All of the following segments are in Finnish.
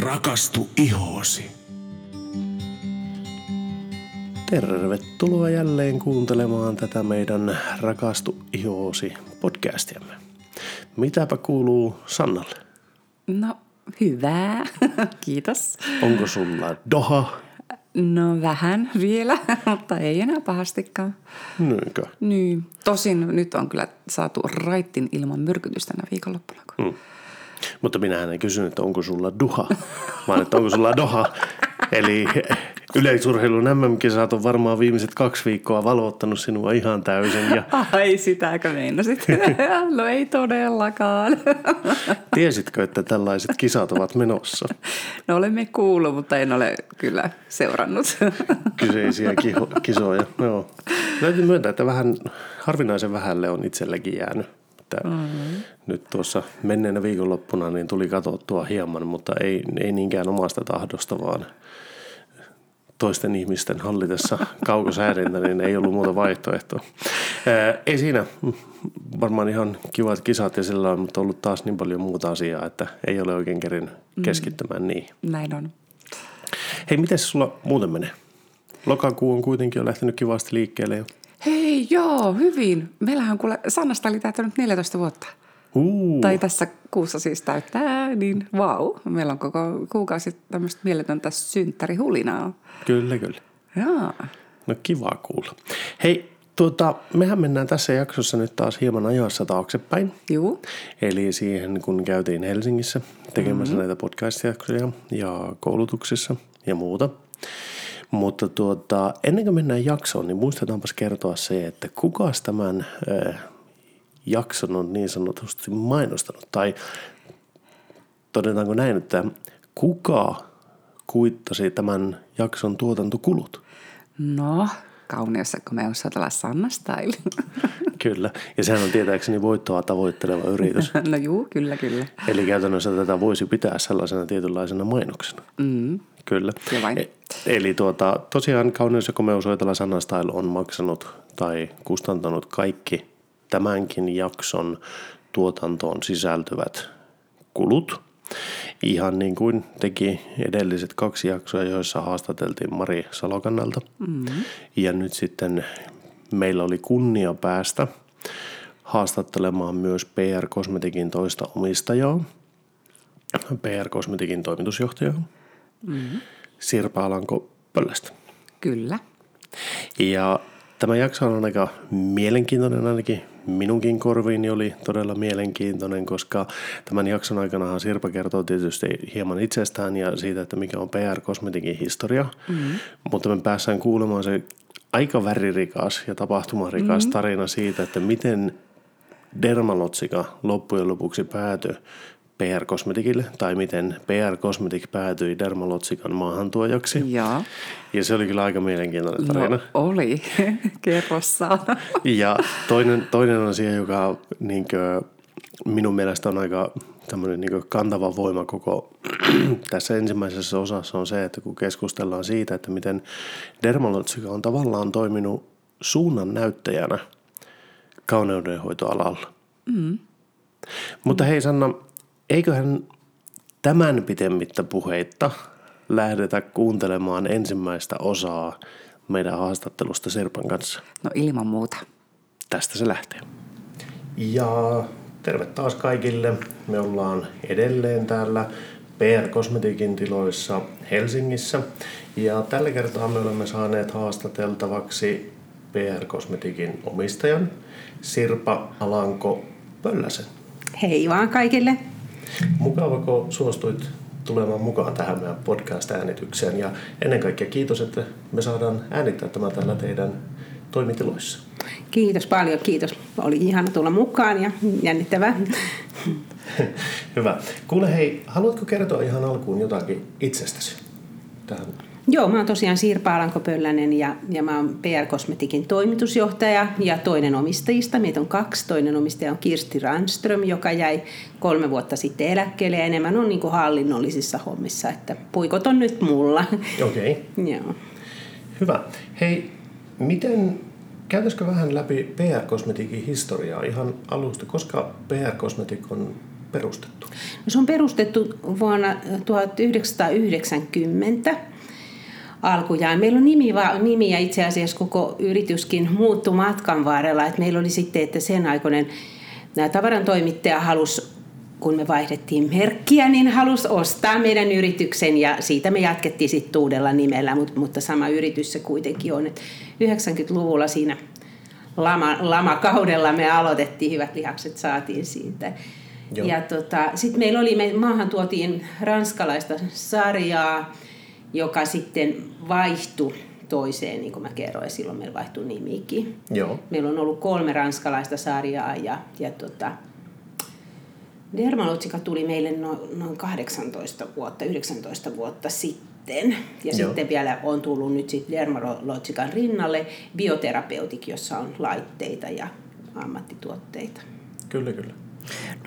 Rakastu ihoosi. Tervetuloa jälleen kuuntelemaan tätä meidän Rakastu ihoosi podcastiamme. Mitäpä kuuluu Sannalle? No, hyvää. Kiitos. Onko sulla doha? No vähän vielä, mutta ei enää pahastikaan. Niinkö? Niin. Tosin nyt on kyllä saatu raittin ilman myrkytystä tänä viikonloppuna. Mm. Mutta minähän en kysynyt, että onko sulla duha, vaan että onko sulla doha. Eli yleisurheilun MM-kisat on varmaan viimeiset kaksi viikkoa valvottanut sinua ihan täysin. Ja Ai, sitäkö meinasit? no ei todellakaan. tiesitkö, että tällaiset kisat ovat menossa? No olemme kuullut, mutta en ole kyllä seurannut. Kyseisiä kiho, kisoja. Joo. Täytyy myöntää, että vähän harvinaisen vähälle on itsellekin jäänyt. Että mm-hmm. Nyt tuossa menneenä viikonloppuna niin tuli katsottua hieman, mutta ei, ei niinkään omasta tahdosta, vaan toisten ihmisten hallitessa kaukosäädintä, niin ei ollut muuta vaihtoehtoa. Ää, ei siinä varmaan ihan kivat kisat ja sillä on, mutta ollut taas niin paljon muuta asiaa, että ei ole oikein kerin keskittymään mm. niihin. Näin on. Hei, miten sulla muuten menee? Lokakuu on kuitenkin jo lähtenyt kivasti liikkeelle. jo. Hei, joo, hyvin. Meillähän on kuule, Sannasta oli täyttänyt 14 vuotta. Uh, Tai tässä kuussa siis täyttää, niin vau. Meillä on koko kuukausi tämmöistä mieletöntä synttärihulinaa. kyllä, kyllä. Joo. No kiva kuulla. Hei, tuota, mehän mennään tässä jaksossa nyt taas hieman ajoissa taaksepäin. Juu. Eli siihen, kun käytiin Helsingissä tekemässä mm-hmm. näitä podcast-jaksoja ja koulutuksissa ja muuta. Mutta tuota, ennen kuin mennään jaksoon, niin muistetaanpas kertoa se, että kukas tämän äh, jakson on niin sanotusti mainostanut. Tai todetaanko näin, että kuka kuittasi tämän jakson tuotantokulut? No, kauniossa kun me osatella Sanna Style. Kyllä, ja sehän on tietääkseni voittoa tavoitteleva yritys. no juu, kyllä, kyllä. Eli käytännössä tätä voisi pitää sellaisena tietynlaisena mainoksena. Mm. Kyllä. Ja vain. Eli tuota, tosiaan Kauneus ja komeusoitella Sanna Style on maksanut tai kustantanut kaikki tämänkin jakson tuotantoon sisältyvät kulut. Ihan niin kuin teki edelliset kaksi jaksoa, joissa haastateltiin Mari Salokannalta. Mm-hmm. Ja nyt sitten meillä oli kunnia päästä haastattelemaan myös PR Cosmeticin toista omistajaa, PR Cosmeticin toimitusjohtajaa, mm-hmm. Sirpa Alanko Pöllästä. Kyllä. Ja tämä jakso on aika mielenkiintoinen ainakin minunkin korviini oli todella mielenkiintoinen, koska tämän jakson aikana Sirpa kertoo tietysti hieman itsestään ja siitä, että mikä on PR Cosmeticin historia, mm-hmm. mutta me päässään kuulemaan se aika väririkas ja tapahtumarikas mm-hmm. tarina siitä, että miten Dermalotsika loppujen lopuksi päätyi PR Cosmeticille, tai miten PR Cosmetic päätyi Dermalotsikan maahantuojaksi. Joo. Ja se oli kyllä aika mielenkiintoinen tarina. No oli, kerrossaan. Ja toinen, toinen asia, joka niin kuin, minun mielestä on aika tämmöinen niin kantava voima koko tässä ensimmäisessä osassa on se, että kun keskustellaan siitä, että miten Dermalotsika on tavallaan toiminut suunnan näyttäjänä kauneudenhoitoalalla. Mm. Mutta hei Sanna, eiköhän tämän pitemmittä puheitta lähdetä kuuntelemaan ensimmäistä osaa meidän haastattelusta Sirpan kanssa. No ilman muuta. Tästä se lähtee. Ja terve taas kaikille. Me ollaan edelleen täällä PR Cosmeticin tiloissa Helsingissä. Ja tällä kertaa me olemme saaneet haastateltavaksi PR Cosmeticin omistajan Sirpa Alanko Pölläsen. Hei vaan kaikille. Mukava, kun suostuit tulemaan mukaan tähän meidän podcast-äänitykseen. Ja ennen kaikkea kiitos, että me saadaan äänittää tämä täällä teidän toimitiloissa. Kiitos paljon, kiitos. Oli ihana tulla mukaan ja jännittävää. Hyvä. Kuule hei, haluatko kertoa ihan alkuun jotakin itsestäsi? Tähän. Joo, mä oon tosiaan Sirpa Alanko-Pöllänen ja, ja mä oon PR Cosmeticin toimitusjohtaja ja toinen omistajista. Meitä on kaksi. Toinen omistaja on Kirsti Randström, joka jäi kolme vuotta sitten eläkkeelle ja enemmän on niin kuin hallinnollisissa hommissa, että puikot on nyt mulla. Okei. Okay. Joo. Hyvä. Hei, miten, käytäisikö vähän läpi PR Cosmeticin historiaa ihan alusta? Koska PR Cosmetic on perustettu? No, se on perustettu vuonna 1990 alkujaan. Meillä on nimi, nimi ja itse asiassa koko yrityskin muuttui matkan varrella. Et meillä oli sitten, että sen aikoinen tavaran toimittaja halusi kun me vaihdettiin merkkiä, niin halusi ostaa meidän yrityksen ja siitä me jatkettiin sitten uudella nimellä, mutta, mutta sama yritys se kuitenkin on. 90-luvulla siinä lama, lamakaudella me aloitettiin, hyvät lihakset saatiin siitä. Joo. Ja tota, sitten meillä oli, me maahan tuotiin ranskalaista sarjaa, joka sitten vaihtui toiseen, niin kuin mä kerroin, silloin meillä vaihtui nimikin. Joo. Meillä on ollut kolme ranskalaista sarjaa ja, ja tota, Dermalotsika tuli meille noin, noin 18 vuotta, 19 vuotta sitten. Ja Joo. sitten vielä on tullut nyt sitten Dermalotsikan rinnalle bioterapeutik, jossa on laitteita ja ammattituotteita. Kyllä, kyllä.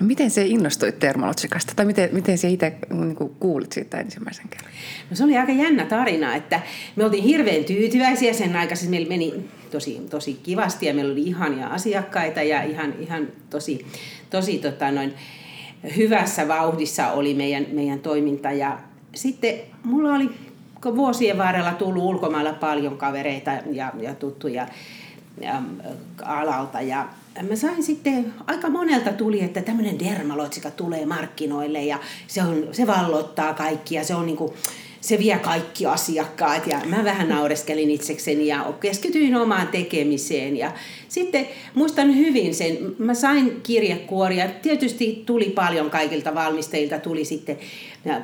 No miten se innostui Termalotsikasta tai miten, miten se itse niin kuulit siitä ensimmäisen kerran? No se oli aika jännä tarina, että me oltiin hirveän tyytyväisiä sen aikaisesti. Meillä meni tosi, tosi kivasti ja meillä oli ihania asiakkaita ja ihan, ihan tosi, tosi tota noin, hyvässä vauhdissa oli meidän, meidän toiminta. Ja sitten mulla oli vuosien varrella tullut ulkomailla paljon kavereita ja, ja tuttuja ja, alalta. Ja mä sain sitten, aika monelta tuli, että tämmöinen dermaloitsika tulee markkinoille ja se, on, se vallottaa kaikkia. Se on niin kuin, se vie kaikki asiakkaat ja mä vähän naureskelin itsekseni ja keskityin omaan tekemiseen. Ja sitten muistan hyvin sen, mä sain kirjekuoria, tietysti tuli paljon kaikilta valmistajilta, tuli sitten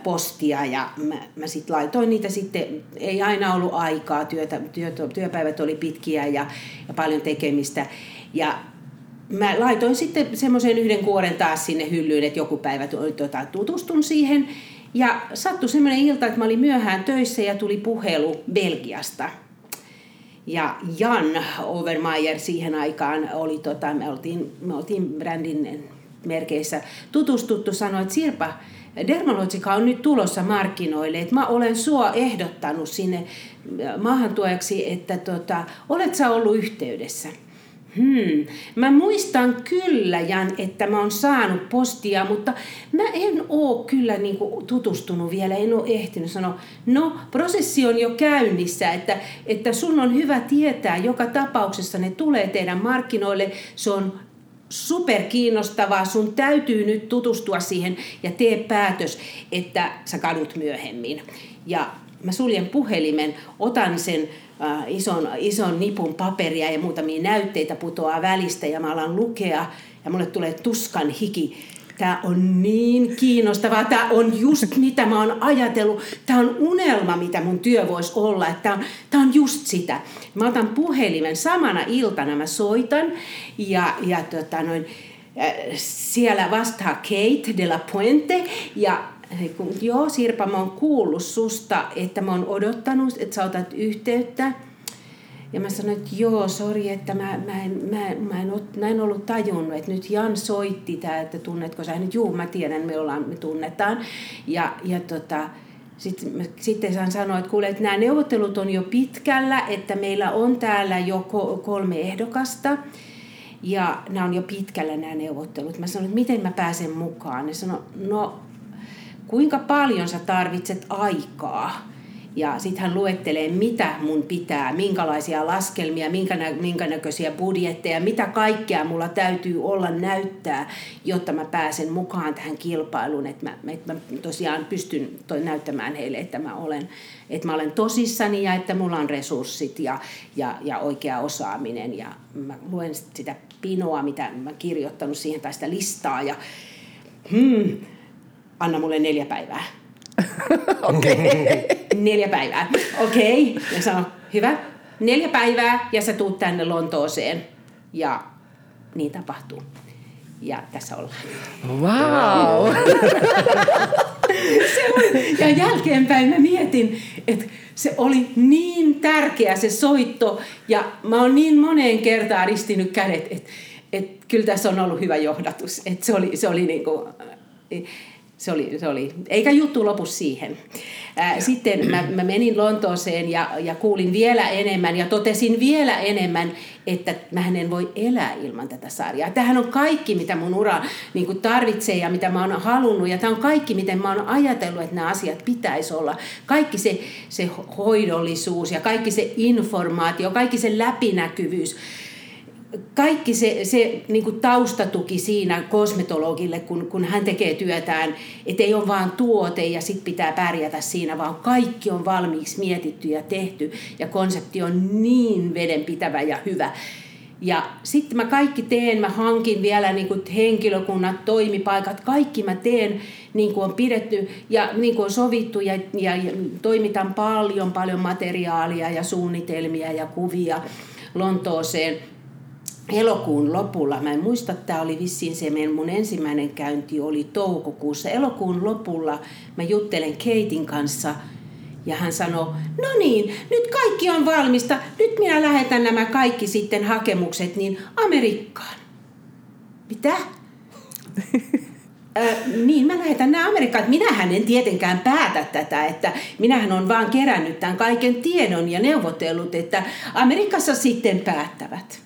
postia ja mä, mä sitten laitoin niitä sitten, ei aina ollut aikaa, työtä, työt, työpäivät oli pitkiä ja, ja paljon tekemistä. Ja mä laitoin sitten semmoisen yhden kuoren taas sinne hyllyyn, että joku päivä tuota, tutustun siihen. Ja sattui semmoinen ilta, että mä olin myöhään töissä ja tuli puhelu Belgiasta. Ja Jan Overmaier siihen aikaan oli, tota, me, oltiin, me oltiin brändin merkeissä tutustuttu, sanoi, että Sirpa, Dermalogica on nyt tulossa markkinoille, että mä olen sua ehdottanut sinne maahantuojaksi, että tota, olet sä ollut yhteydessä. Hmm. Mä muistan kyllä, Jan, että mä oon saanut postia, mutta mä en oo kyllä niinku tutustunut vielä, en oo ehtinyt sanoa. No, prosessi on jo käynnissä, että, että sun on hyvä tietää, joka tapauksessa ne tulee teidän markkinoille. Se on super kiinnostavaa, sun täytyy nyt tutustua siihen ja tee päätös, että sä kadut myöhemmin. Ja mä suljen puhelimen, otan sen äh, ison, ison nipun paperia ja muutamia näytteitä putoaa välistä ja mä alan lukea ja mulle tulee tuskan hiki. Tämä on niin kiinnostavaa. Tämä on just mitä mä oon ajatellut. Tämä on unelma, mitä mun työ voisi olla. Tämä on, tämä on just sitä. Mä otan puhelimen samana iltana, mä soitan ja, ja tota noin, äh, siellä vastaa Kate de la Puente ja kun, joo Sirpa, mä oon kuullut susta, että mä oon odottanut, että sä otat yhteyttä. Ja mä sanoin, että joo, sori, että mä, mä, en, mä, mä, en, mä en ollut tajunnut, että nyt Jan soitti tää, että tunnetko sä nyt, juu, mä tiedän, me, ollaan, me tunnetaan. Ja, ja tota, sitten, sitten hän sanoi, että kuule, että nämä neuvottelut on jo pitkällä, että meillä on täällä jo kolme ehdokasta. Ja nämä on jo pitkällä nämä neuvottelut. Mä sanoin, että miten mä pääsen mukaan. Ne sanoi, no kuinka paljon sä tarvitset aikaa. Ja sitten hän luettelee, mitä mun pitää, minkälaisia laskelmia, minkä, nä- minkä näköisiä budjetteja, mitä kaikkea mulla täytyy olla näyttää, jotta mä pääsen mukaan tähän kilpailuun. Että mä, että mä tosiaan pystyn toi näyttämään heille, että mä, olen, että mä olen tosissani ja että mulla on resurssit ja, ja, ja oikea osaaminen. Ja mä luen sitä pinoa, mitä mä kirjoittanut siihen, tai sitä listaa. Ja, hmm, anna mulle neljä päivää. Okei. Okay. neljä päivää. Okei. Okay. Ja sano, hyvä, neljä päivää ja sä tuut tänne Lontooseen. Ja niin tapahtuu. Ja tässä ollaan. Wow! se oli, ja jälkeenpäin mä mietin, että se oli niin tärkeä se soitto. Ja mä oon niin moneen kertaan ristinyt kädet, että, että kyllä tässä on ollut hyvä johdatus. Että se oli, se oli niin kuin, se oli, se oli, eikä juttu lopu siihen. Ää, sitten mä, mä menin Lontooseen ja, ja kuulin vielä enemmän ja totesin vielä enemmän, että mä en voi elää ilman tätä sarjaa. Tähän on kaikki, mitä mun ura niin kuin tarvitsee ja mitä mä oon halunnut. Ja tämä on kaikki, miten mä oon ajatellut, että nämä asiat pitäisi olla. Kaikki se, se hoidollisuus ja kaikki se informaatio, kaikki se läpinäkyvyys kaikki se, se niin kuin taustatuki siinä kosmetologille, kun, kun hän tekee työtään, että ei ole vaan tuote ja sitten pitää pärjätä siinä, vaan kaikki on valmiiksi mietitty ja tehty ja konsepti on niin vedenpitävä ja hyvä. Ja sitten mä kaikki teen, mä hankin vielä niin kuin henkilökunnat, toimipaikat, kaikki mä teen niin kuin on pidetty ja niin kuin on sovittu ja, ja, ja toimitan paljon, paljon materiaalia ja suunnitelmia ja kuvia Lontooseen – elokuun lopulla, mä en muista, että tämä oli vissiin se mun ensimmäinen käynti oli toukokuussa. Elokuun lopulla mä juttelen Keitin kanssa ja hän sanoi, no niin, nyt kaikki on valmista, nyt minä lähetän nämä kaikki sitten hakemukset niin Amerikkaan. Mitä? Ö, niin, mä lähetän nämä Amerikkaan. Minähän en tietenkään päätä tätä, että minähän on vaan kerännyt tämän kaiken tiedon ja neuvotellut, että Amerikassa sitten päättävät.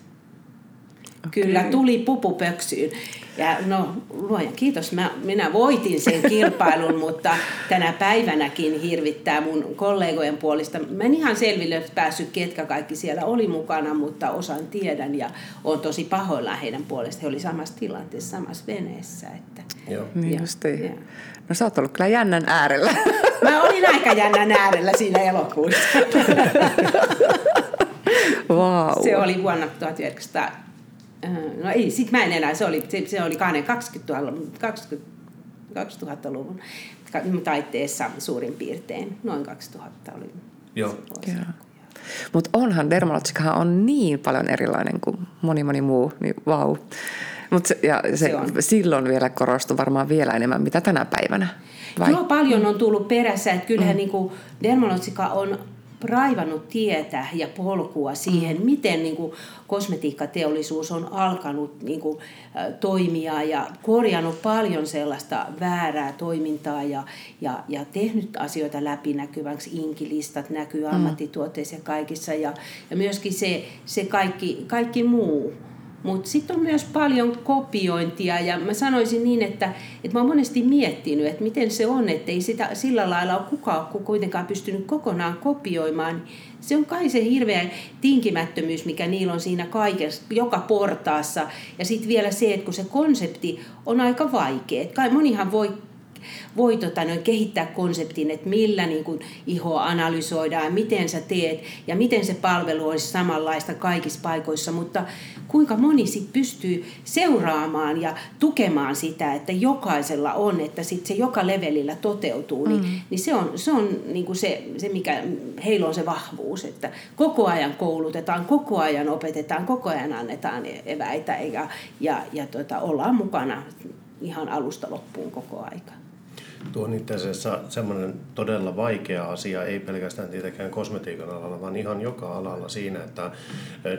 Okay. Kyllä tuli pupupöksyyn. Ja no, luojan kiitos, mä, minä voitin sen kilpailun, mutta tänä päivänäkin hirvittää mun kollegojen puolesta. Mä en ihan selville päässyt, ketkä kaikki siellä oli mukana, mutta osan tiedän ja on tosi pahoilla heidän puolesta. He oli samassa tilanteessa, samassa veneessä. Että, Joo. Niin ja, No sä oot ollut kyllä jännän äärellä. Mä olin aika jännän äärellä siinä elokuussa. wow. Se oli vuonna 1900 no ei, sit mä en enää, se oli, se, se oli 20-luvun 2000-luvun taitteessa suurin piirtein, noin 2000 oli. Joo. Mutta onhan dermalotsikahan on niin paljon erilainen kuin moni moni muu, niin vau. Mut se, ja se, se on. silloin vielä korostui varmaan vielä enemmän, mitä tänä päivänä. Vai? Joo, paljon on tullut perässä. Että kyllähän mm. niin kuin dermalotsika on raivannut tietä ja polkua siihen, mm. miten niin kuin kosmetiikkateollisuus on alkanut niin kuin, toimia ja korjannut paljon sellaista väärää toimintaa ja, ja, ja tehnyt asioita läpinäkyväksi. Inkilistat näkyy mm. ammattituotteissa ja kaikissa ja, ja myöskin se, se kaikki, kaikki muu mutta sitten on myös paljon kopiointia ja mä sanoisin niin, että, että mä oon monesti miettinyt, että miten se on, että ei sitä sillä lailla ole kukaan kuitenkaan pystynyt kokonaan kopioimaan. Se on kai se hirveä tinkimättömyys, mikä niillä on siinä kaikessa, joka portaassa. Ja sitten vielä se, että kun se konsepti on aika vaikea. Kai monihan voi voi tota, noin, kehittää konseptin, että millä niin kuin, ihoa analysoidaan, miten sä teet ja miten se palvelu olisi samanlaista kaikissa paikoissa, mutta kuinka moni sit pystyy seuraamaan ja tukemaan sitä, että jokaisella on, että sit se joka levelillä toteutuu, niin, mm. niin se on, se, on niin kuin se, se, mikä heillä on se vahvuus, että koko ajan koulutetaan, koko ajan opetetaan, koko ajan annetaan eväitä ja, ja, ja tota, ollaan mukana ihan alusta loppuun koko aika. Tuo on itse asiassa semmoinen todella vaikea asia, ei pelkästään tietenkään kosmetiikan alalla, vaan ihan joka alalla siinä, että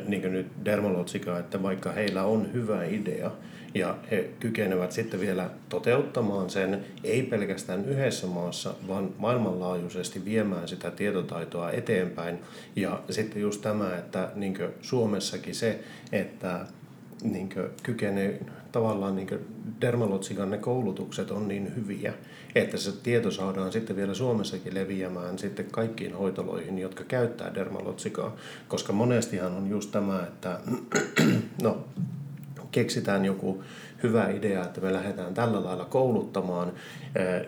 niin kuin nyt dermalotsika, että vaikka heillä on hyvä idea, ja he kykenevät sitten vielä toteuttamaan sen, ei pelkästään yhdessä maassa, vaan maailmanlaajuisesti viemään sitä tietotaitoa eteenpäin. Ja sitten just tämä, että niin Suomessakin se, että niin kykenee tavallaan niin dermalotsikan ne koulutukset on niin hyviä, että se tieto saadaan sitten vielä Suomessakin leviämään sitten kaikkiin hoitoloihin, jotka käyttää dermalotsikaa. Koska monestihan on just tämä, että no, keksitään joku hyvä idea, että me lähdetään tällä lailla kouluttamaan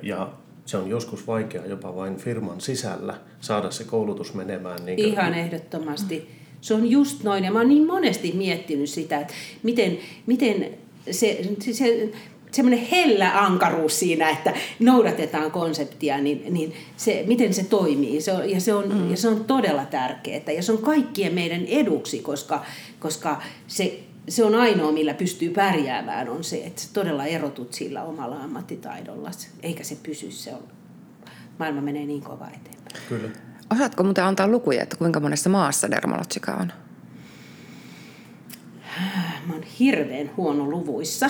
ja se on joskus vaikea jopa vain firman sisällä saada se koulutus menemään. Niin kuin... Ihan ehdottomasti. Se on just noin, ja mä oon niin monesti miettinyt sitä, että miten, miten se, se semmoinen hellä ankaruus siinä, että noudatetaan konseptia, niin, niin se, miten se toimii. Se on, ja, se on, mm. ja se on todella tärkeää. Ja se on kaikkien meidän eduksi, koska, koska se, se on ainoa, millä pystyy pärjäämään, on se, että sä todella erotut sillä omalla ammattitaidolla. Eikä se pysy, se on, maailma menee niin kova eteenpäin. Kyllä. Osaatko muuten antaa lukuja, että kuinka monessa maassa dermalotsika on? Mä oon hirveän huono luvuissa,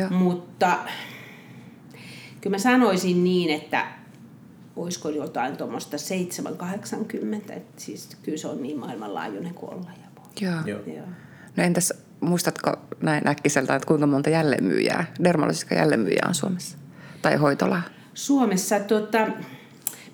Joo. mutta kyllä mä sanoisin niin, että olisiko jotain tuommoista 780, että siis kyllä se on niin maailmanlaajuinen kuin olla ja voi. Joo. Joo. Joo. No entäs muistatko näin äkkiseltä, että kuinka monta jälleenmyyjää, dermatologisista jälleenmyyjää on Suomessa? Tai hoitolaa? Suomessa tota,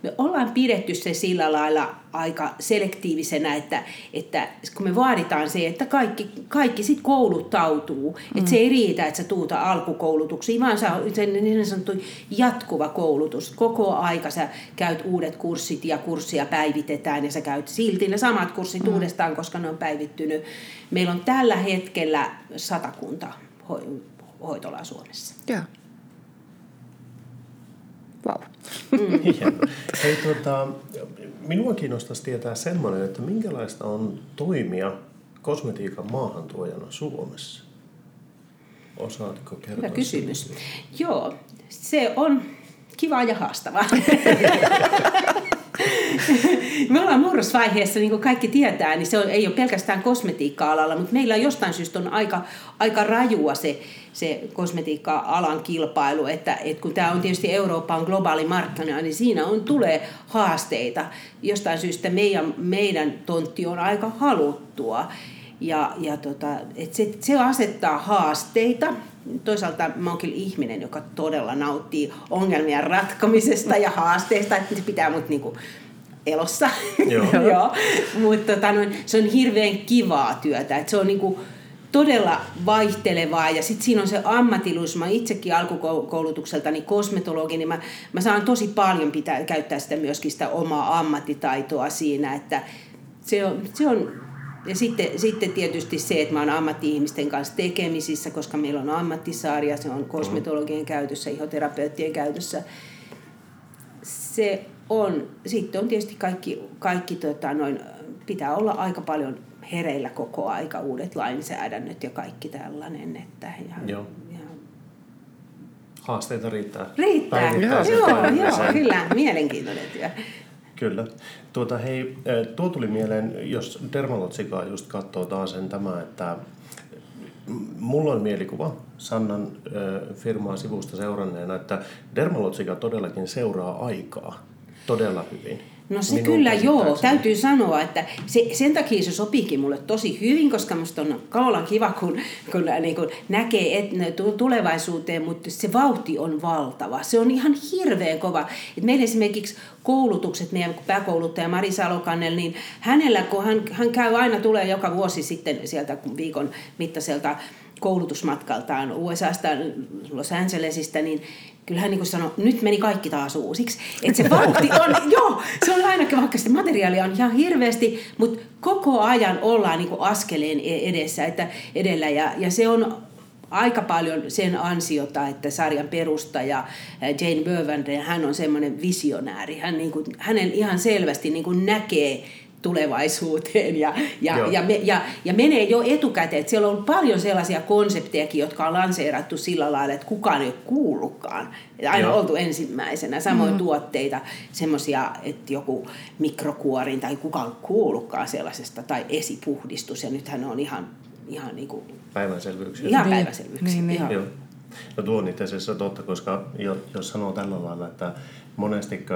me ollaan pidetty se sillä lailla aika selektiivisenä, että, että kun me vaaditaan se, että kaikki, kaikki sit kouluttautuu, mm. että se ei riitä, että sä tuuta alkukoulutuksiin, vaan sä, se niin sanottu jatkuva koulutus. Koko aika sä käyt uudet kurssit ja kurssia päivitetään ja sä käyt silti ne samat kurssit mm. uudestaan, koska ne on päivittynyt. Meillä on tällä hetkellä satakunta ho- hoitolaa Suomessa. Joo. Hieno. Hei, tuota, minua kiinnostaisi tietää semmoinen, että minkälaista on toimia kosmetiikan maahantuojana Suomessa? Osaatko kertoa? Hyvä kysymys. Joo, se on kiva ja haastavaa. Me ollaan murrosvaiheessa, niin kuin kaikki tietää, niin se ei ole pelkästään kosmetiikka-alalla, mutta meillä jostain syystä on aika, aika rajua se, se kosmetiikka-alan kilpailu, että, että kun tämä on tietysti Euroopan globaali markkina, niin siinä on, tulee haasteita. Jostain syystä meidän, meidän tontti on aika haluttua. Ja, ja tota, et se, se asettaa haasteita. Toisaalta mä oon kyllä ihminen, joka todella nauttii ongelmien ratkomisesta ja haasteista, että se pitää mut niinku elossa. Joo. Joo. Mutta tota, noin, se on hirveän kivaa työtä. Et se on niinku todella vaihtelevaa ja sitten siinä on se ammatillisuus. Mä itsekin alkukoulutukseltani kosmetologi, niin mä, mä saan tosi paljon pitää, käyttää sitä myöskin sitä omaa ammattitaitoa siinä, että se on, se on ja sitten, sitten tietysti se, että mä oon ammatti-ihmisten kanssa tekemisissä, koska meillä on ammattisarja, se on kosmetologien käytössä, ihoterapeuttien käytössä. Se on, sitten on tietysti kaikki, kaikki tota, noin, pitää olla aika paljon hereillä koko aika, uudet lainsäädännöt ja kaikki tällainen. Että, ja, Joo. ja, Haasteita riittää. riittää. Joo, joo, tekemiseen. kyllä, mielenkiintoinen työ. Kyllä. Tuota, hei, tuo tuli mieleen, jos Dermalotsikaa just katsoo taas sen tämä, että mulla on mielikuva Sannan eh, firmaa sivusta seuranneena, että Dermalotsika todellakin seuraa aikaa todella hyvin. No se Minun kyllä joo, täytyy sanoa, että se, sen takia se sopiikin mulle tosi hyvin, koska musta on kaulan kiva, kun, kun niin kun näkee et, tulevaisuuteen, mutta se vauhti on valtava. Se on ihan hirveän kova. Et meillä esimerkiksi koulutukset, meidän pääkouluttaja Mari Salokannel, niin hänellä, kun hän, hän käy aina, tulee joka vuosi sitten sieltä viikon mittaiselta koulutusmatkaltaan USAsta, Los Angelesista, niin kyllä hän niin sanoi, nyt meni kaikki taas uusiksi. Että se vauhti on, joo, se on ainakin, vaikka sitä materiaalia on ihan hirveästi, mutta koko ajan ollaan niin askeleen e- edessä, että edellä. Ja, ja se on aika paljon sen ansiota, että sarjan perustaja Jane Burvander, hän on semmoinen visionääri. Hän niin kuin, hänen ihan selvästi niin kuin näkee tulevaisuuteen ja, ja, Joo. ja, me, ja, ja menee jo etukäteen. Että siellä on paljon sellaisia konseptejakin, jotka on lanseerattu sillä lailla, että kukaan ei ole kuullutkaan. Että aina Joo. oltu ensimmäisenä. Samoin mm. tuotteita, semmoisia, että joku mikrokuorin tai kukaan kuullutkaan sellaisesta, tai esipuhdistus. Ja nythän ne on ihan, ihan, niin kuin, Päivänselvyyksiä. ihan Niin. päiväselvyyksiä. Niin, niin. Ihan. Joo. No tuo on itse asiassa totta, koska jo- jos sanoo tällä lailla, että monesti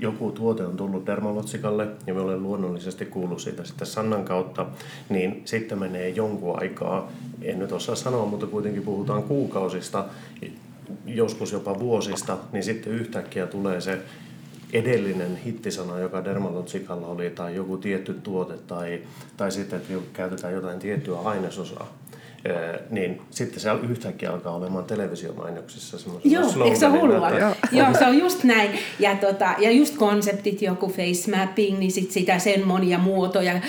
joku tuote on tullut Dermalotsikalle ja me olen luonnollisesti kuullut siitä sitten Sannan kautta, niin sitten menee jonkun aikaa, en nyt osaa sanoa, mutta kuitenkin puhutaan kuukausista, joskus jopa vuosista, niin sitten yhtäkkiä tulee se edellinen hittisana, joka Dermalotsikalla oli, tai joku tietty tuote, tai, tai sitten, että käytetään jotain tiettyä ainesosaa. Niin sitten se yhtäkkiä alkaa olemaan televisiomainoksissa Joo, eikö se hullua? että- Joo. Joo, se on just näin. Ja, tota, ja just konseptit, joku face mapping, niin sit sitä sen monia muotoja. Ja,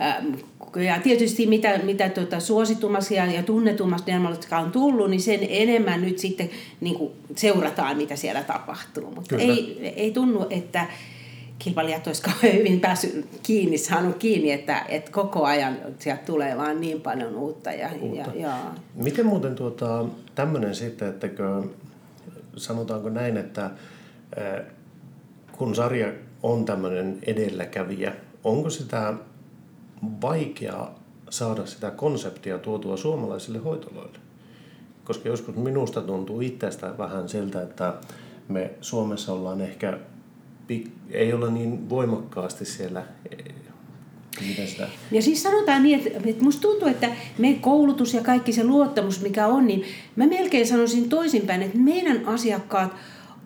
ja, ja tietysti mitä, mitä tota, suositummassa ja, ja tunnetummassa Dermalotka on tullut, niin sen enemmän nyt sitten niin kuin seurataan, mitä siellä tapahtuu. Mutta ei, ei tunnu, että kilpailijat olisi kauhean hyvin päässyt kiinni, saanut kiinni, että, että koko ajan sieltä tulee vaan niin paljon uutta. Ja, Uutta. Ja, ja, Miten muuten tuota, tämmöinen sitten, että sanotaanko näin, että kun sarja on tämmöinen edelläkävijä, onko sitä vaikea saada sitä konseptia tuotua suomalaisille hoitoloille? koska joskus minusta tuntuu itsestä vähän siltä, että me Suomessa ollaan ehkä, ei olla niin voimakkaasti siellä Miten sitä? Ja siis sanotaan niin, että, että musta tuntuu, että meidän koulutus ja kaikki se luottamus, mikä on, niin mä melkein sanoisin toisinpäin, että meidän asiakkaat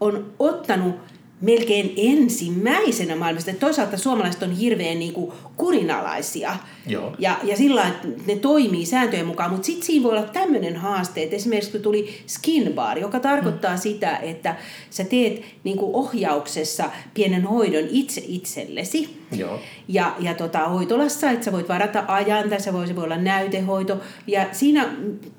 on ottanut melkein ensimmäisenä maailmasta. Että toisaalta suomalaiset on hirveän niin kuin kurinalaisia Joo. Ja, ja sillä että ne toimii sääntöjen mukaan. Mutta sitten siinä voi olla tämmöinen haaste, että esimerkiksi kun tuli skin bar, joka tarkoittaa mm. sitä, että sä teet niin kuin ohjauksessa pienen hoidon itse itsellesi. Joo. Ja, ja tota, hoitolassa, että sä voit varata ajan, tai se voi, se voi olla näytehoito. Ja siinä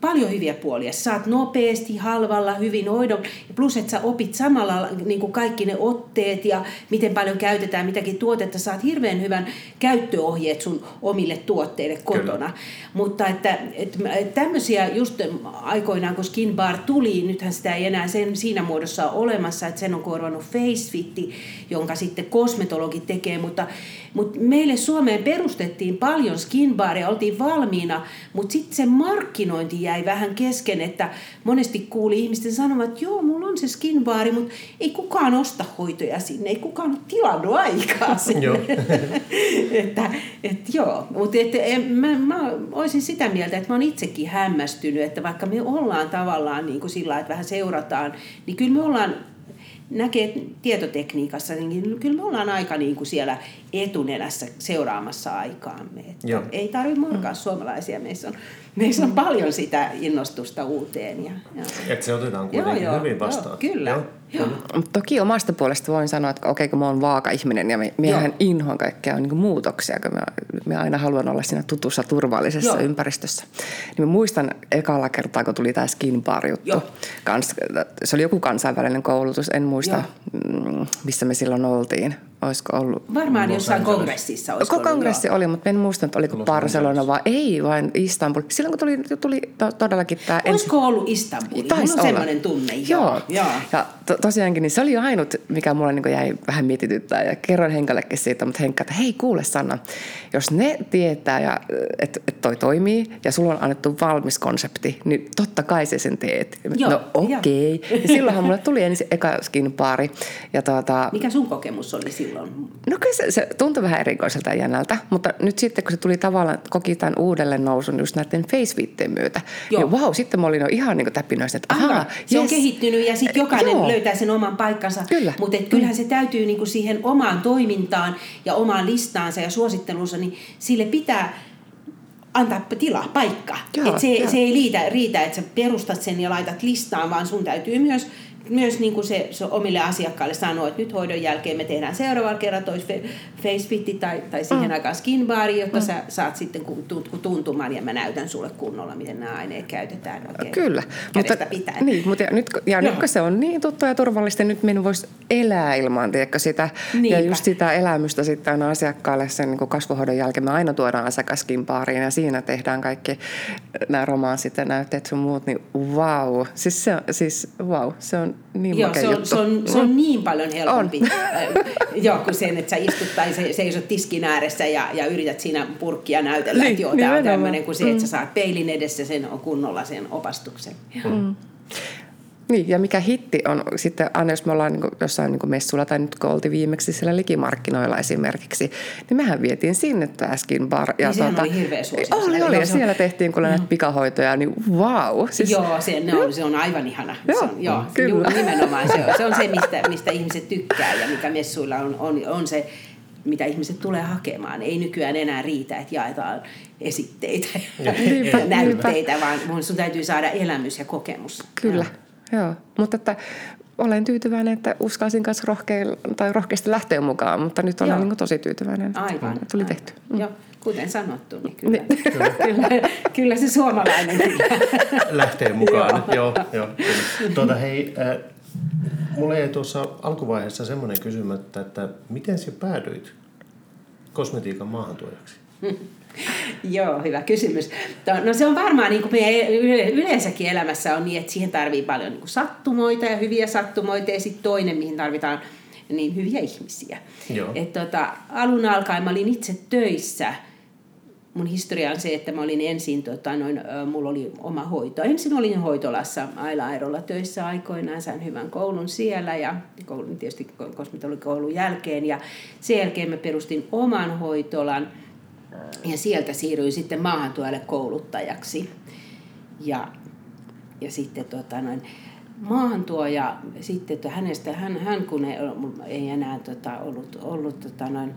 paljon hyviä puolia. Sä saat nopeasti, halvalla, hyvin hoidon. Plus, että sä opit samalla niin kuin kaikki ne otteet ja miten paljon käytetään mitäkin tuotetta. Saat hirveän hyvän käyttöohjeet sun omille tuotteille kotona. Kyllä. Mutta että, että tämmöisiä just aikoinaan, kun Skin Bar tuli, nythän sitä ei enää sen, siinä muodossa ole olemassa, että sen on korvannut Facefitti, jonka sitten kosmetologit tekee, mutta mutta meille Suomeen perustettiin paljon skinbaaria, oltiin valmiina, mutta sitten se markkinointi jäi vähän kesken, että monesti kuuli ihmisten sanomaan, että joo, mulla on se skinbaari, mutta ei kukaan osta hoitoja sinne, ei kukaan ole tilannut aikaa sinne. että, et, joo, mutta et, mä, mä olisin sitä mieltä, että mä oon itsekin hämmästynyt, että vaikka me ollaan tavallaan niin kuin sillä että vähän seurataan, niin kyllä me ollaan näkee tietotekniikassa, niin kyllä me ollaan aika niin kuin siellä etunenässä seuraamassa aikaamme. Että ei tarvitse morkaa mm. suomalaisia. Meissä on, meissä on paljon sitä innostusta uuteen. Ja, ja. Että se otetaan kuitenkin joo, joo, hyvin vastaan. Joo, kyllä. Joo. Joo. Toki omasta puolesta voin sanoa, että okei, kun mä oon vaaka-ihminen ja miehän inhoan kaikkea niin muutoksia, kun mä, mä aina haluan olla siinä tutussa turvallisessa Joo. ympäristössä. Niin mä muistan ekalla kertaa, kun tuli tämä skin bar juttu. Kans, se oli joku kansainvälinen koulutus, en muista Joo. Mm, missä me silloin oltiin olisiko ollut... Varmaan jossain kongressissa olisi Kongressi oli, mutta en muista, että oliko Los Barcelona vai ei, vain Istanbul. Silloin kun tuli, tuli to, todellakin tämä... Olisiko ensi... ollut Istanbul? Taisi on semmoinen tunne, joo. joo. joo. Ja to, tosiaankin niin se oli ainut, mikä mulle niin jäi vähän mietityttää. Ja kerroin Henkallekin siitä, mutta Henkka, että hei kuule Sanna, jos ne tietää, ja, että et toi toimii ja sulla on annettu valmis konsepti, niin totta kai se sen teet. Joo, no okei. Okay. Ja silloinhan mulle tuli ensin eka skin paari. Ja tuota, Mikä sun kokemus oli silloin? No kyllä se, se tuntui vähän erikoiselta ja jännältä, mutta nyt sitten kun se tuli tavallaan, koki tämän uudelleen nousun just näiden facefittien myötä, Joo. niin wow, sitten mä olin jo ihan niin täpinöissä, että ahaa, Se yes. on kehittynyt ja sitten jokainen Joo. löytää sen oman paikkansa, Kyllä. mutta kyllähän mm. se täytyy niin kuin siihen omaan toimintaan ja omaan listaansa ja suosittelunsa, niin sille pitää antaa tila, paikka. Et se, se ei riitä, riitä, että sä perustat sen ja laitat listaan, vaan sun täytyy myös myös niin kuin se, se omille asiakkaille sanoo, että nyt hoidon jälkeen me tehdään seuraavalla kerralla toi facefitti tai, tai siihen mm. aikaan skin bari, jotta mm. sä saat sitten tuntumaan ja mä näytän sulle kunnolla, miten nämä aineet käytetään oikein Kyllä, mutta, pitäen. Niin, mutta ja nyt, ja nyt kun se on niin tuttu ja turvallista, nyt minun voisi elää ilman tiedätkö, sitä. Niinpä. Ja just sitä elämystä sitten aina asiakkaalle sen niin kasvohoidon jälkeen. Me aina tuodaan asiakas skin ja siinä tehdään kaikki nämä romanssit ja näytteet sun muut, niin wow. Siis, se, siis wow, se on niin Joo, se on, se, on, se on niin paljon helpompi on. joo, kuin sen, että sä istut tai se, seisot tiskin ääressä ja, ja yrität siinä purkkia näytellä, niin, että joo, tämä on tämmöinen kuin se, että sä mm. saat peilin edessä sen kunnolla sen opastuksen. Mm. Niin, ja mikä hitti on sitten, aina jos me ollaan niin jossain niin messulla tai nyt kun oltiin viimeksi siellä likimarkkinoilla esimerkiksi, niin mehän vietiin sinne tämä skin bar. Ja niin tuota, oli hirveä suosio. Oli, oli, ja siellä tehtiin kuule näitä mm. pikahoitoja, niin wow. Siis, joo, se, ne on, se on aivan ihana. Joo, se on, joo kyllä. Juu, nimenomaan se on, se on se, mistä, mistä ihmiset tykkää ja mikä messuilla on, on, on se mitä ihmiset tulee hakemaan. Ei nykyään enää riitä, että jaetaan esitteitä ja näytteitä, vaan sun täytyy saada elämys ja kokemus. Kyllä. Joo, mutta että olen tyytyväinen, että uskalsin kanssa rohkeilla, tai rohkeasti lähteä mukaan, mutta nyt olen niin tosi tyytyväinen, aivan, että tuli aivan. tehty. Mm. Joo, kuten sanottu, niin kyllä, niin. kyllä. kyllä, kyllä se suomalainen kyllä. lähtee mukaan. joo. joo, joo tuota, hei, äh, mulla jäi tuossa alkuvaiheessa semmoinen kysymys, että miten sä päädyit kosmetiikan maahantuojaksi? Joo, hyvä kysymys. No se on varmaan niin kuin meidän yleensäkin elämässä on niin, että siihen tarvii paljon niin kuin sattumoita ja hyviä sattumoita ja sitten toinen, mihin tarvitaan niin hyviä ihmisiä. Joo. Et tota, alun alkaen mä olin itse töissä mun historia on se, että mä olin ensin, tota, noin, mulla oli oma hoito. Ensin olin hoitolassa Aila töissä aikoinaan, sain hyvän koulun siellä ja koulun, tietysti kosmetologikoulun jälkeen. Ja sen jälkeen mä perustin oman hoitolan ja sieltä siirryin sitten maahantuojalle kouluttajaksi. Ja, ja sitten tota, noin, maahantuoja sitten, että hänestä, hän, hän kun ei, ei enää tota, ollut, ollut tota, noin,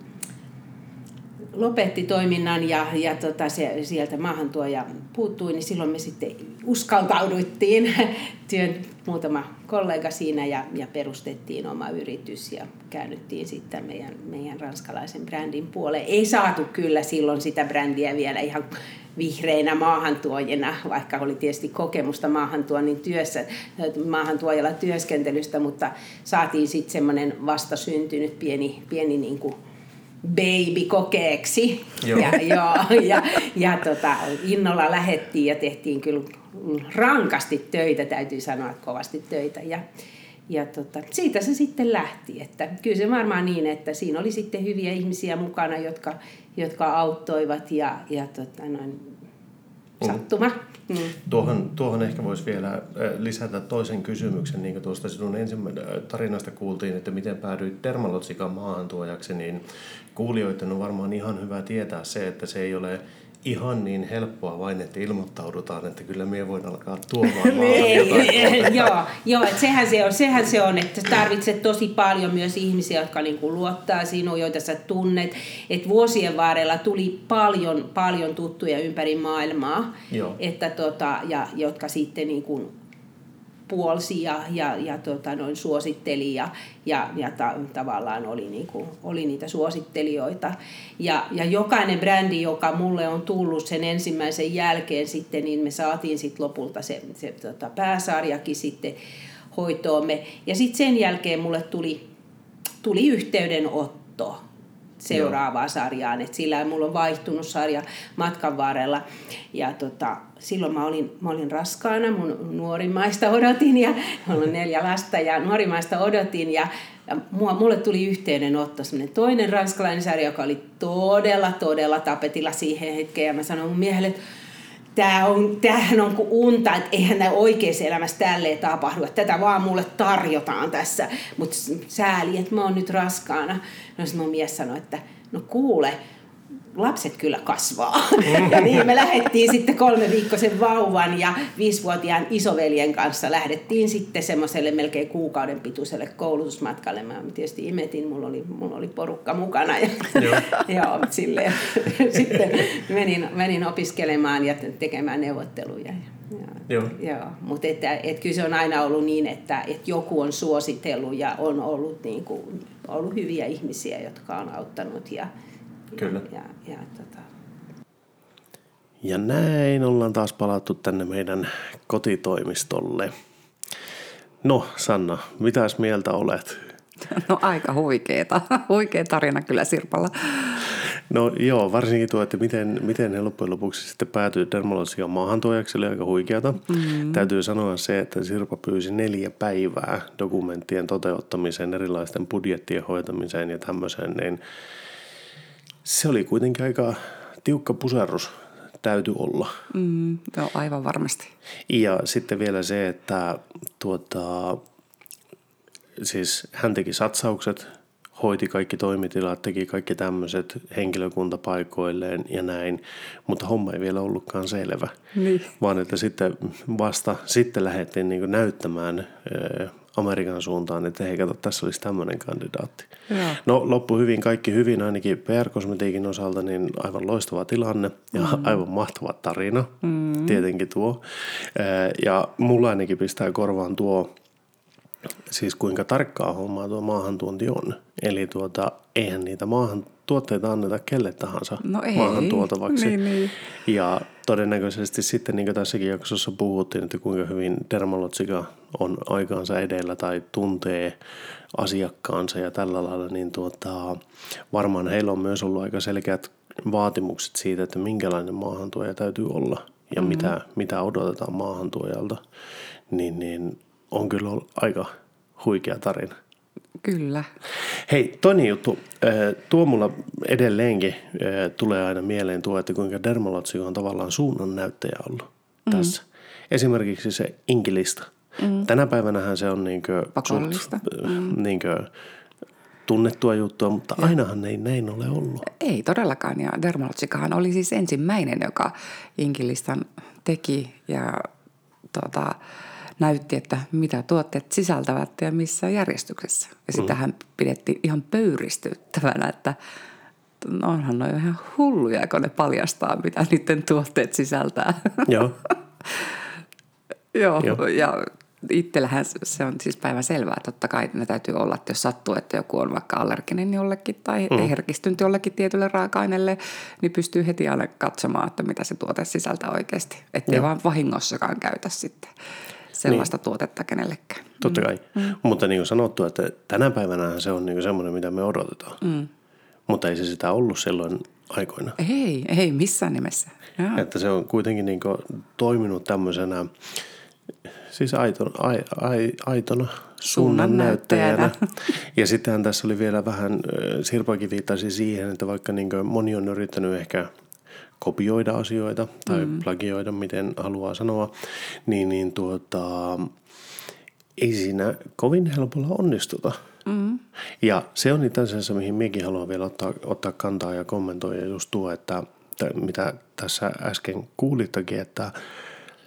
lopetti toiminnan ja, ja tota, se, sieltä maahantuoja puuttui, niin silloin me sitten uskaltauduttiin, työn muutama kollega siinä ja, ja perustettiin oma yritys ja käännyttiin sitten meidän, meidän ranskalaisen brändin puoleen. Ei saatu kyllä silloin sitä brändiä vielä ihan vihreinä maahantuojina, vaikka oli tietysti kokemusta maahantuonnin työssä, maahantuojalla työskentelystä, mutta saatiin sitten semmoinen vastasyntynyt pieni, pieni niin kuin baby-kokeeksi. Joo. Ja, joo, ja, ja tota, innolla lähettiin ja tehtiin kyllä rankasti töitä, täytyy sanoa kovasti töitä. Ja, ja tota, siitä se sitten lähti. Että kyllä se varmaan niin, että siinä oli sitten hyviä ihmisiä mukana, jotka, jotka auttoivat ja, ja tota, noin. Sattuma. Mm. Tuohon, tuohon ehkä voisi vielä äh, lisätä toisen kysymyksen, niin kuin tuosta sinun ensimmäisestä äh, tarinasta kuultiin, että miten päädyit Dermalotsikan maahantuojaksi, niin kuulijoiden on varmaan ihan hyvä tietää se, että se ei ole ihan niin helppoa vain, että ilmoittaudutaan, että kyllä me voin alkaa tuomaan niin, Joo, joo että sehän, se on, sehän se on, että tarvitset tosi paljon myös ihmisiä, jotka niinku luottaa sinuun, joita sä tunnet. Et vuosien varrella tuli paljon, paljon tuttuja ympäri maailmaa, joo. Että tota, ja, jotka sitten niinku puolsi ja, ja, ja tota, noin suositteli ja, ja, ja ta, tavallaan oli, niinku, oli niitä suosittelijoita. Ja, ja jokainen brändi, joka mulle on tullut sen ensimmäisen jälkeen sitten, niin me saatiin sitten lopulta se, se tota, pääsarjakin sitten hoitoomme. Ja sitten sen jälkeen mulle tuli, tuli yhteydenotto seuraavaan Joo. sarjaan. Et sillä mulla on vaihtunut sarja matkan varrella. Ja tota, silloin mä olin, mä olin raskaana, mun nuorimmaista odotin ja mulla on neljä lasta ja nuorimmaista odotin ja, ja mua, mulle tuli yhteydenotto, toinen ranskalainen sarja, joka oli todella, todella tapetilla siihen hetkeen ja mä sanoin mun miehelle, että tämä on, tämähän on kuin unta, että eihän tämä oikeassa elämässä tälleen tapahdu, että tätä vaan mulle tarjotaan tässä, mutta sääli, että mä oon nyt raskaana. No sitten mun mies sanoi, että no kuule, lapset kyllä kasvaa. Ja niin me lähdettiin sitten kolme viikkoisen vauvan ja viisivuotiaan isoveljen kanssa lähdettiin sitten semmoiselle melkein kuukauden pituiselle koulutusmatkalle. Mä tietysti imetin, mulla oli, mulla oli porukka mukana ja, joo. silleen, sitten menin, menin opiskelemaan ja tekemään neuvotteluja. Joo. Joo. Mutta että, että kyllä se on aina ollut niin, että, että joku on suositellut ja on ollut, niin kuin, ollut hyviä ihmisiä, jotka on auttanut ja, Kyllä. Ja, ja, tota... ja näin ollaan taas palattu tänne meidän kotitoimistolle. No Sanna, mitäs mieltä olet? No aika huikeeta. Huikea tarina kyllä Sirpalla. No joo, varsinkin tuo, että miten, miten he loppujen lopuksi sitten päätyy dermologian maahantuojaksi, oli aika huikeata. Mm-hmm. Täytyy sanoa se, että Sirpa pyysi neljä päivää dokumenttien toteuttamiseen, erilaisten budjettien hoitamiseen ja tämmöiseen, niin se oli kuitenkin aika tiukka puserrus täytyy olla. Mm, joo, aivan varmasti. Ja sitten vielä se, että tuota, siis hän teki satsaukset, hoiti kaikki toimitilat, teki kaikki tämmöiset henkilökuntapaikoilleen ja näin, mutta homma ei vielä ollutkaan selvä. Niin. Vaan että sitten vasta sitten lähdettiin niin näyttämään Amerikan suuntaan, että hei kato, tässä olisi tämmöinen kandidaatti. Ja. No loppu hyvin, kaikki hyvin, ainakin PR-kosmetiikin osalta, niin aivan loistava tilanne ja mm. aivan mahtava tarina, mm. tietenkin tuo. Ja mulla ainakin pistää korvaan tuo, siis kuinka tarkkaa hommaa tuo maahantuonti on. Eli tuota, eihän niitä maahan, tuotteita anneta kelle tahansa no ei. maahan tuotavaksi. Niin, niin. Ja todennäköisesti sitten, niin kuin tässäkin jaksossa puhuttiin, että kuinka hyvin Dermalotsika on aikaansa edellä tai tuntee asiakkaansa ja tällä lailla, niin tuota, varmaan heillä on myös ollut aika selkeät vaatimukset siitä, että minkälainen maahantuoja täytyy olla ja mm-hmm. mitä, mitä odotetaan maahantuojalta, niin, niin on kyllä ollut aika huikea tarina. Kyllä. Hei, toinen juttu. Tuo mulla edelleenkin tulee aina mieleen tuo, että kuinka Dermalotsi on tavallaan suunnannäyttäjä ollut mm. tässä. Esimerkiksi se inkilista. Mm. Tänä päivänähän se on niinkö. Suht, mm. niinkö tunnettua juttua, mutta ja. ainahan ei näin ole ollut. Ei todellakaan, ja Dermalotsikahan oli siis ensimmäinen, joka inkilistan teki ja tota, näytti, että mitä tuotteet sisältävät ja missä järjestyksessä. Ja sitähän mm. pidettiin ihan pöyristyttävänä, että onhan ne ihan hulluja, kun ne paljastaa, mitä niiden tuotteet sisältää. Joo. Joo, Joo, ja itsellähän se on siis päivän selvää. Totta kai ne täytyy olla, että jos sattuu, että joku on vaikka allerginen jollekin tai mm. herkistynyt jollekin tietylle raaka-aineelle, niin pystyy heti aina katsomaan, että mitä se tuote sisältää oikeasti. Ettei Joo. vaan vahingossakaan käytä sitten sellaista niin. tuotetta kenellekään. Totta kai. Mm. mm. Mutta niin kuin sanottu, että tänä päivänä se on niin semmoinen, mitä me odotetaan. Mm. Mutta ei se sitä ollut silloin aikoina. Ei, ei missään nimessä. Jaa. Että se on kuitenkin niin toiminut tämmöisenä Siis aitona, ai, ai, aitona suunnan näyttäjänä. Ja sitten tässä oli vielä vähän, Sirpakin viittasi siihen, että vaikka niin moni on yrittänyt ehkä kopioida asioita tai mm. plagioida, miten haluaa sanoa, niin, niin tuota, ei siinä kovin helpolla onnistuta. Mm. Ja se on itse asiassa, mihin minäkin haluan vielä ottaa, ottaa kantaa ja kommentoida just tuo, että mitä tässä äsken kuulittakin, että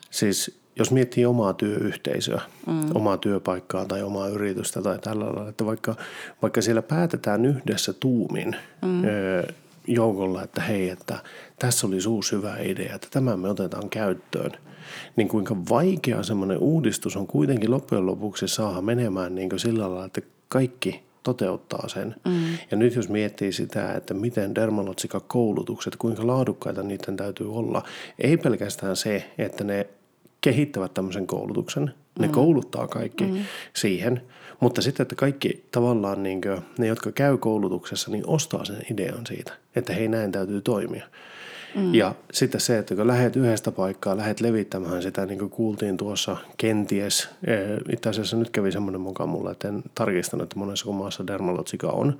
siis jos miettii omaa työyhteisöä, mm. omaa työpaikkaa tai omaa yritystä tai tällä lailla, että vaikka, vaikka siellä päätetään yhdessä tuumin mm. Joukolla, että hei, että tässä oli uusi hyvä idea, että tämä me otetaan käyttöön, niin kuinka vaikea semmoinen uudistus on kuitenkin loppujen lopuksi saada menemään niin sillä lailla, että kaikki toteuttaa sen. Mm. Ja nyt jos miettii sitä, että miten dermalotsika-koulutukset, kuinka laadukkaita niiden täytyy olla, ei pelkästään se, että ne kehittävät tämmöisen koulutuksen. Ne mm. kouluttaa kaikki mm. siihen, mutta sitten, että kaikki tavallaan niin kuin, ne, jotka käy koulutuksessa, niin ostaa sen idean siitä, että hei näin täytyy toimia. Mm. Ja sitten se, että kun lähdet yhdestä paikkaa, lähdet levittämään sitä, niin kuin kuultiin tuossa kenties, e, itse asiassa nyt kävi semmoinen mukaan mulle, että en tarkistanut, että monessa maassa dermalotsika on,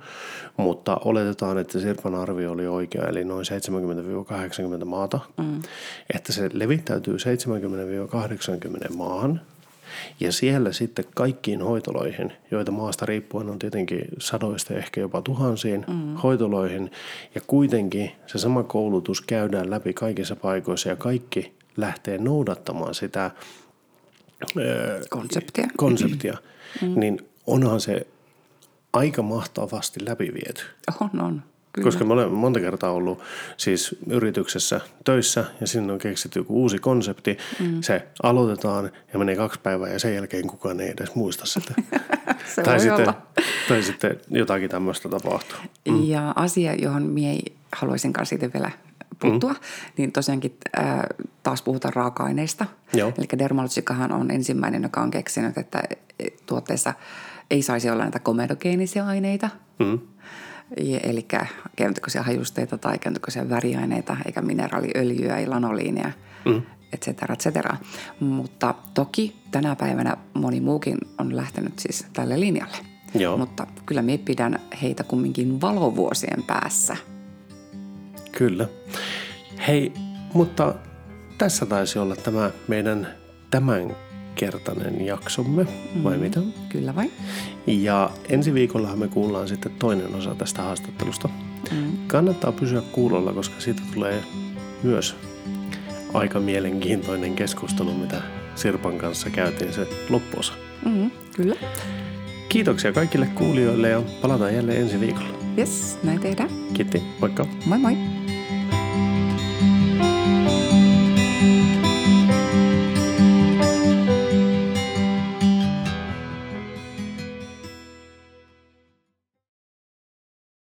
mutta oletetaan, että Sirpan arvio oli oikea, eli noin 70-80 maata, mm. että se levittäytyy 70-80 maahan, ja siellä sitten kaikkiin hoitoloihin, joita maasta riippuen on tietenkin sadoista ehkä jopa tuhansiin mm. hoitoloihin. Ja kuitenkin se sama koulutus käydään läpi kaikissa paikoissa ja kaikki lähtee noudattamaan sitä konseptia. konseptia mm. Niin onhan se aika mahtavasti läpiviety. On, on. Kyllä. Koska mä olen monta kertaa ollut siis yrityksessä töissä ja sinne on keksitty joku uusi konsepti. Mm. Se aloitetaan ja menee kaksi päivää ja sen jälkeen kukaan ei edes muista sitä. Se tai, sitten, olla. tai sitten jotakin tämmöistä tapahtuu. Mm. Ja asia, johon minä haluaisin kanssa sitten vielä puuttua, mm. niin tosiaankin äh, taas puhutaan raaka-aineista. Joo. Eli Dermalotsikahan on ensimmäinen, joka on keksinyt, että tuotteessa ei saisi olla näitä komedogeenisia aineita. Mm eli keinotekoisia hajusteita tai keinotekoisia väriaineita, eikä mineraaliöljyä, ei lanoliinia, mm. et cetera, et cetera. Mutta toki tänä päivänä moni muukin on lähtenyt siis tälle linjalle. Joo. Mutta kyllä minä pidän heitä kumminkin valovuosien päässä. Kyllä. Hei, mutta tässä taisi olla tämä meidän tämän kertainen jaksomme, vai mm, mitä? Kyllä vai. Ja ensi viikollahan me kuullaan sitten toinen osa tästä haastattelusta. Mm. Kannattaa pysyä kuulolla, koska siitä tulee myös aika mielenkiintoinen keskustelu, mitä Sirpan kanssa käytiin se loppuosa. Mm, kyllä. Kiitoksia kaikille kuulijoille ja palataan jälleen ensi viikolla. Yes, näin tehdään. Kiitti, moikka. Moi moi.